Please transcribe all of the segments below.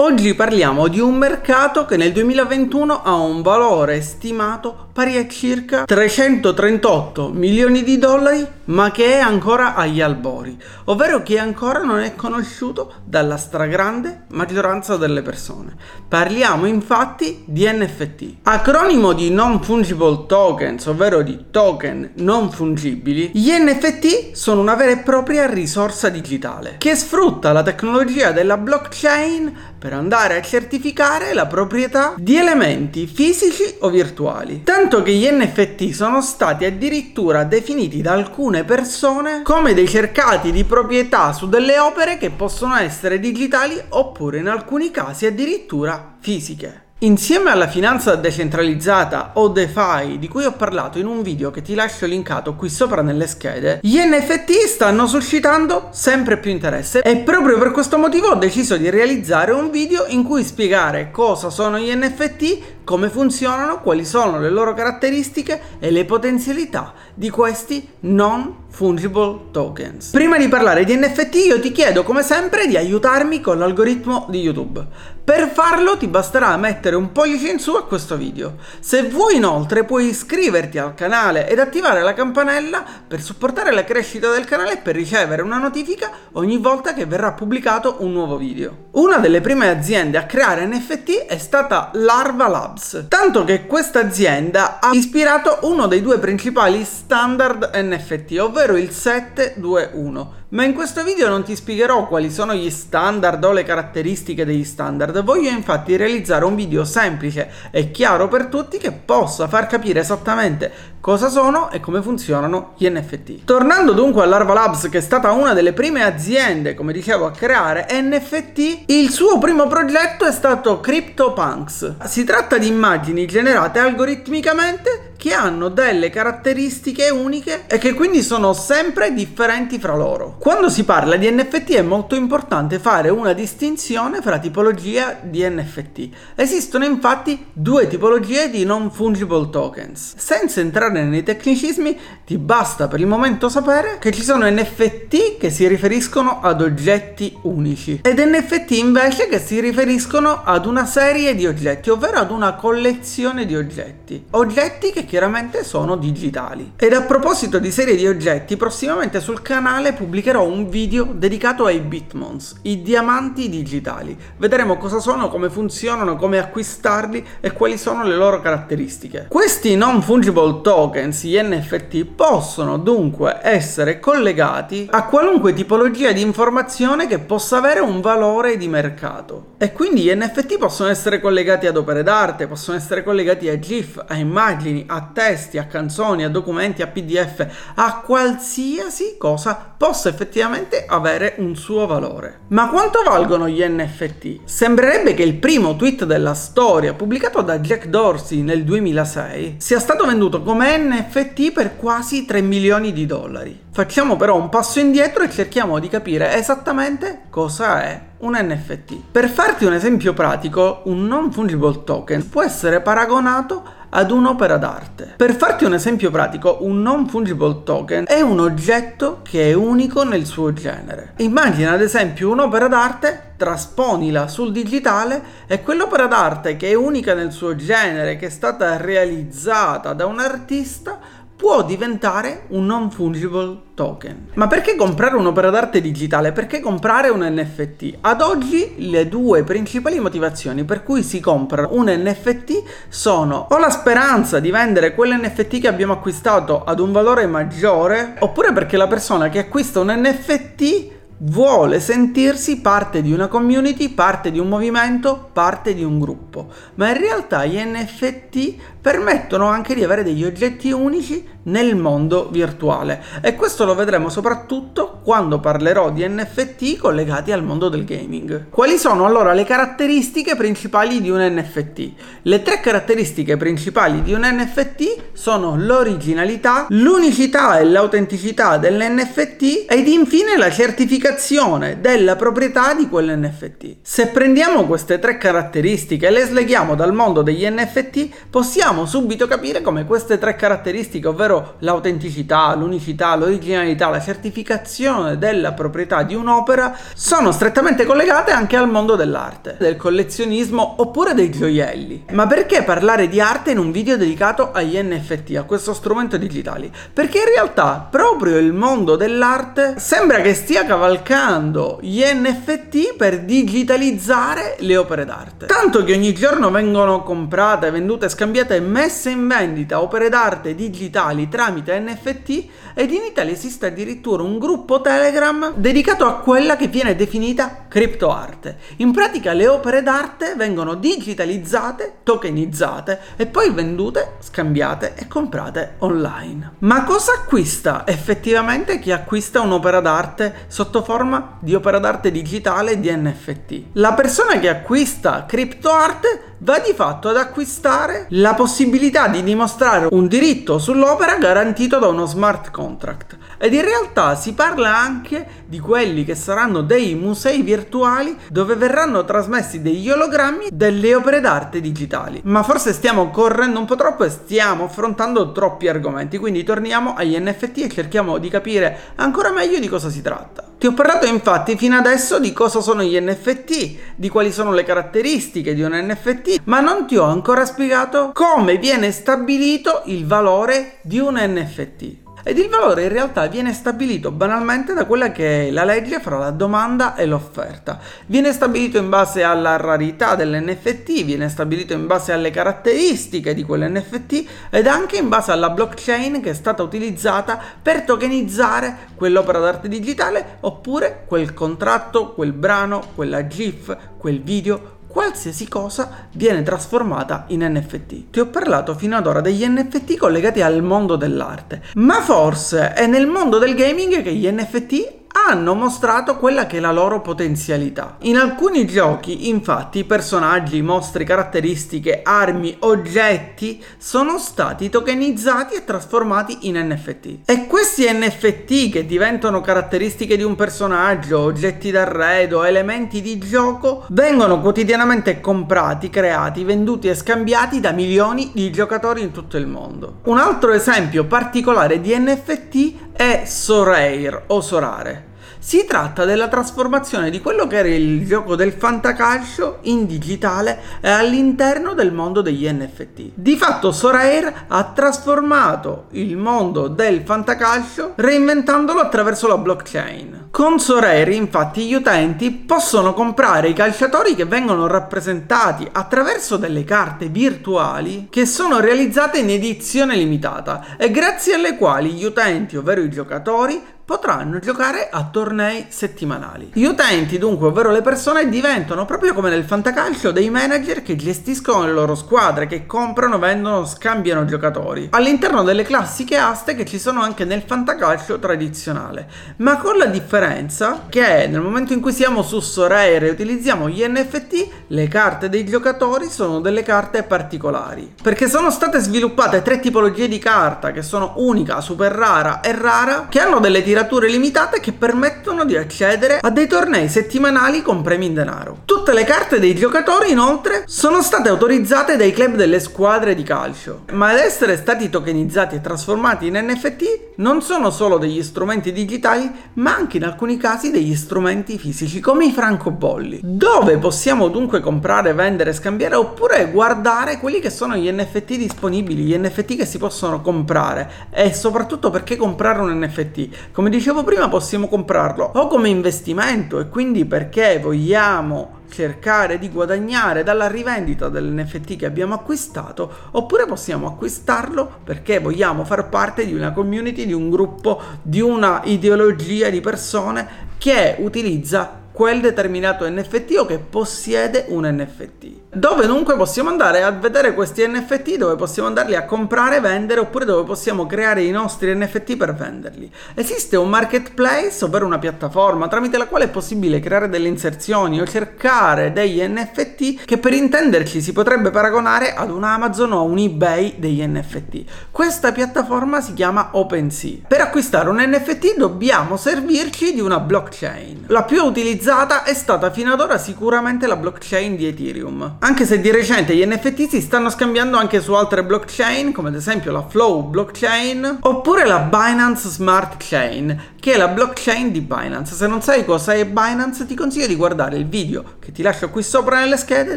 Oggi parliamo di un mercato che nel 2021 ha un valore stimato pari a circa 338 milioni di dollari, ma che è ancora agli albori, ovvero che ancora non è conosciuto dalla stragrande maggioranza delle persone. Parliamo infatti di NFT, acronimo di non fungible tokens, ovvero di token non fungibili. Gli NFT sono una vera e propria risorsa digitale che sfrutta la tecnologia della blockchain per andare a certificare la proprietà di elementi fisici o virtuali. Tanto che gli NFT sono stati addirittura definiti da alcune persone come dei cercati di proprietà su delle opere che possono essere digitali oppure in alcuni casi addirittura fisiche. Insieme alla finanza decentralizzata o DeFi di cui ho parlato in un video che ti lascio linkato qui sopra nelle schede, gli NFT stanno suscitando sempre più interesse e proprio per questo motivo ho deciso di realizzare un video in cui spiegare cosa sono gli NFT, come funzionano, quali sono le loro caratteristiche e le potenzialità di questi non fungible tokens. Prima di parlare di NFT io ti chiedo come sempre di aiutarmi con l'algoritmo di YouTube. Per farlo ti basterà mettere un pollice in su a questo video. Se vuoi inoltre puoi iscriverti al canale ed attivare la campanella per supportare la crescita del canale e per ricevere una notifica ogni volta che verrà pubblicato un nuovo video. Una delle prime aziende a creare NFT è stata Larva Labs, tanto che questa azienda ha ispirato uno dei due principali standard NFT, ovvero il 721 ma in questo video non ti spiegherò quali sono gli standard o le caratteristiche degli standard, voglio infatti realizzare un video semplice e chiaro per tutti che possa far capire esattamente cosa sono e come funzionano gli NFT. Tornando dunque all'Arva Labs che è stata una delle prime aziende, come dicevo, a creare NFT, il suo primo progetto è stato CryptoPunks. Si tratta di immagini generate algoritmicamente che hanno delle caratteristiche uniche e che quindi sono sempre differenti fra loro. Quando si parla di NFT è molto importante fare una distinzione fra tipologia di NFT. Esistono infatti due tipologie di non fungible tokens. Senza entrare nei tecnicismi, ti basta per il momento sapere che ci sono NFT che si riferiscono ad oggetti unici ed NFT invece che si riferiscono ad una serie di oggetti, ovvero ad una collezione di oggetti. Oggetti che chiaramente sono digitali. Ed a proposito di serie di oggetti, prossimamente sul canale pubblicherò un video dedicato ai Bitmons, i diamanti digitali. Vedremo cosa sono, come funzionano, come acquistarli e quali sono le loro caratteristiche. Questi non fungible tokens, gli NFT, possono dunque essere collegati a qualunque tipologia di informazione che possa avere un valore di mercato. E quindi gli NFT possono essere collegati ad opere d'arte, possono essere collegati a GIF, a immagini, a a testi, a canzoni, a documenti, a PDF, a qualsiasi cosa possa effettivamente avere un suo valore. Ma quanto valgono gli NFT? Sembrerebbe che il primo tweet della storia, pubblicato da Jack Dorsey nel 2006, sia stato venduto come NFT per quasi 3 milioni di dollari. Facciamo però un passo indietro e cerchiamo di capire esattamente cosa è un NFT. Per farti un esempio pratico, un non fungible token può essere paragonato ad un'opera d'arte. Per farti un esempio pratico, un non fungible token è un oggetto che è unico nel suo genere. Immagina ad esempio un'opera d'arte, trasponila sul digitale e quell'opera d'arte che è unica nel suo genere, che è stata realizzata da un artista, può diventare un non fungible token. Ma perché comprare un'opera d'arte digitale? Perché comprare un NFT? Ad oggi le due principali motivazioni per cui si compra un NFT sono o la speranza di vendere quell'NFT che abbiamo acquistato ad un valore maggiore, oppure perché la persona che acquista un NFT vuole sentirsi parte di una community, parte di un movimento, parte di un gruppo. Ma in realtà gli NFT permettono anche di avere degli oggetti unici nel mondo virtuale e questo lo vedremo soprattutto quando parlerò di NFT collegati al mondo del gaming. Quali sono allora le caratteristiche principali di un NFT? Le tre caratteristiche principali di un NFT sono l'originalità, l'unicità e l'autenticità dell'NFT ed infine la certificazione della proprietà di quell'NFT. Se prendiamo queste tre caratteristiche e le sleghiamo dal mondo degli NFT, possiamo subito capire come queste tre caratteristiche, ovvero l'autenticità, l'unicità, l'originalità, la certificazione della proprietà di un'opera, sono strettamente collegate anche al mondo dell'arte, del collezionismo oppure dei gioielli. Ma perché parlare di arte in un video dedicato agli NFT, a questo strumento digitale? Perché in realtà proprio il mondo dell'arte sembra che stia cavalcando gli NFT per digitalizzare le opere d'arte. Tanto che ogni giorno vengono comprate, vendute, scambiate e messe in vendita opere d'arte digitali tramite NFT ed in Italia esiste addirittura un gruppo Telegram dedicato a quella che viene definita criptoarte. In pratica le opere d'arte vengono digitalizzate, tokenizzate e poi vendute, scambiate e comprate online. Ma cosa acquista effettivamente chi acquista un'opera d'arte sotto forma di opera d'arte digitale di NFT? La persona che acquista criptoarte va di fatto ad acquistare la possibilità di dimostrare un diritto sull'opera garantito da uno smart contract. Ed in realtà si parla anche di quelli che saranno dei musei virtuali dove verranno trasmessi degli ologrammi delle opere d'arte digitali. Ma forse stiamo correndo un po' troppo e stiamo affrontando troppi argomenti, quindi torniamo agli NFT e cerchiamo di capire ancora meglio di cosa si tratta. Ti ho parlato infatti fino adesso di cosa sono gli NFT, di quali sono le caratteristiche di un NFT, ma non ti ho ancora spiegato come viene stabilito il valore di un NFT ed il valore in realtà viene stabilito banalmente da quella che è la legge fra la domanda e l'offerta. Viene stabilito in base alla rarità dell'NFT, viene stabilito in base alle caratteristiche di quell'NFT ed anche in base alla blockchain che è stata utilizzata per tokenizzare quell'opera d'arte digitale oppure quel contratto, quel brano, quella GIF, quel video, qualsiasi cosa viene trasformata in NFT. Ti ho parlato fino ad ora degli NFT collegati al mondo dell'arte, ma forse è nel mondo del gaming che gli NFT hanno mostrato quella che è la loro potenzialità. In alcuni giochi, infatti, personaggi, mostri, caratteristiche, armi, oggetti sono stati tokenizzati e trasformati in NFT. E questi NFT che diventano caratteristiche di un personaggio, oggetti d'arredo, elementi di gioco, vengono quotidianamente comprati, creati, venduti e scambiati da milioni di giocatori in tutto il mondo. Un altro esempio particolare di NFT è Sorare o Sorare. Si tratta della trasformazione di quello che era il gioco del fantacalcio in digitale e all'interno del mondo degli NFT. Di fatto Sorare ha trasformato il mondo del fantacalcio reinventandolo attraverso la blockchain. Con Sorare infatti gli utenti possono comprare i calciatori che vengono rappresentati attraverso delle carte virtuali che sono realizzate in edizione limitata e grazie alle quali gli utenti, ovvero i giocatori, potranno giocare a tornei settimanali. Gli utenti, dunque, ovvero le persone, diventano proprio come nel fantacalcio dei manager che gestiscono le loro squadre, che comprano, vendono, scambiano giocatori. All'interno delle classiche aste che ci sono anche nel fantacalcio tradizionale, ma con la differenza che nel momento in cui siamo su Sorare e utilizziamo gli NFT, le carte dei giocatori sono delle carte particolari, perché sono state sviluppate tre tipologie di carta che sono unica, super rara e rara, che hanno delle tirature tirature limitate che permettono di accedere a dei tornei settimanali con premi in denaro. Tutte le carte dei giocatori inoltre sono state autorizzate dai club delle squadre di calcio, ma ad essere stati tokenizzati e trasformati in NFT non sono solo degli strumenti digitali, ma anche in alcuni casi degli strumenti fisici come i francobolli, dove possiamo dunque comprare, vendere, scambiare oppure guardare quelli che sono gli NFT disponibili, gli NFT che si possono comprare e soprattutto perché comprare un NFT. Come come dicevo prima possiamo comprarlo o come investimento e quindi perché vogliamo cercare di guadagnare dalla rivendita dell'NFT che abbiamo acquistato oppure possiamo acquistarlo perché vogliamo far parte di una community, di un gruppo, di una ideologia di persone che utilizza quel determinato NFT o che possiede un NFT. Dove dunque possiamo andare a vedere questi NFT, dove possiamo andarli a comprare, vendere oppure dove possiamo creare i nostri NFT per venderli. Esiste un marketplace, ovvero una piattaforma tramite la quale è possibile creare delle inserzioni o cercare degli NFT che per intenderci si potrebbe paragonare ad un Amazon o un eBay degli NFT. Questa piattaforma si chiama OpenSea. Per acquistare un NFT dobbiamo servirci di una blockchain. La più utilizzata è stata fino ad ora sicuramente la blockchain di Ethereum. Anche se di recente gli NFT si stanno scambiando anche su altre blockchain, come ad esempio la Flow blockchain, oppure la Binance Smart Chain, che è la blockchain di Binance. Se non sai cosa è Binance, ti consiglio di guardare il video che ti lascio qui sopra nelle schede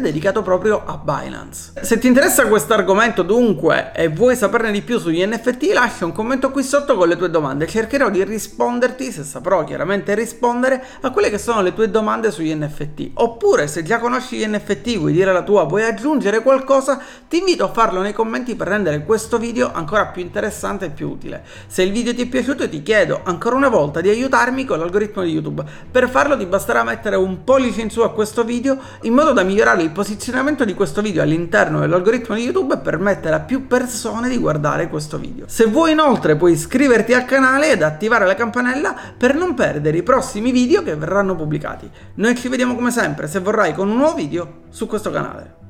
dedicato proprio a Binance. Se ti interessa questo argomento dunque e vuoi saperne di più sugli NFT, lascia un commento qui sotto con le tue domande. Cercherò di risponderti, se saprò chiaramente rispondere, a quelle che sono le tue domande sugli NFT. Oppure se già conosci gli NFT, vuoi la tua, vuoi aggiungere qualcosa, ti invito a farlo nei commenti per rendere questo video ancora più interessante e più utile. Se il video ti è piaciuto ti chiedo ancora una volta di aiutarmi con l'algoritmo di YouTube. Per farlo ti basterà mettere un pollice in su a questo video in modo da migliorare il posizionamento di questo video all'interno dell'algoritmo di YouTube e permettere a più persone di guardare questo video. Se vuoi inoltre puoi iscriverti al canale ed attivare la campanella per non perdere i prossimi video che verranno pubblicati. Noi ci vediamo come sempre, se vorrai, con un nuovo video su questo canale.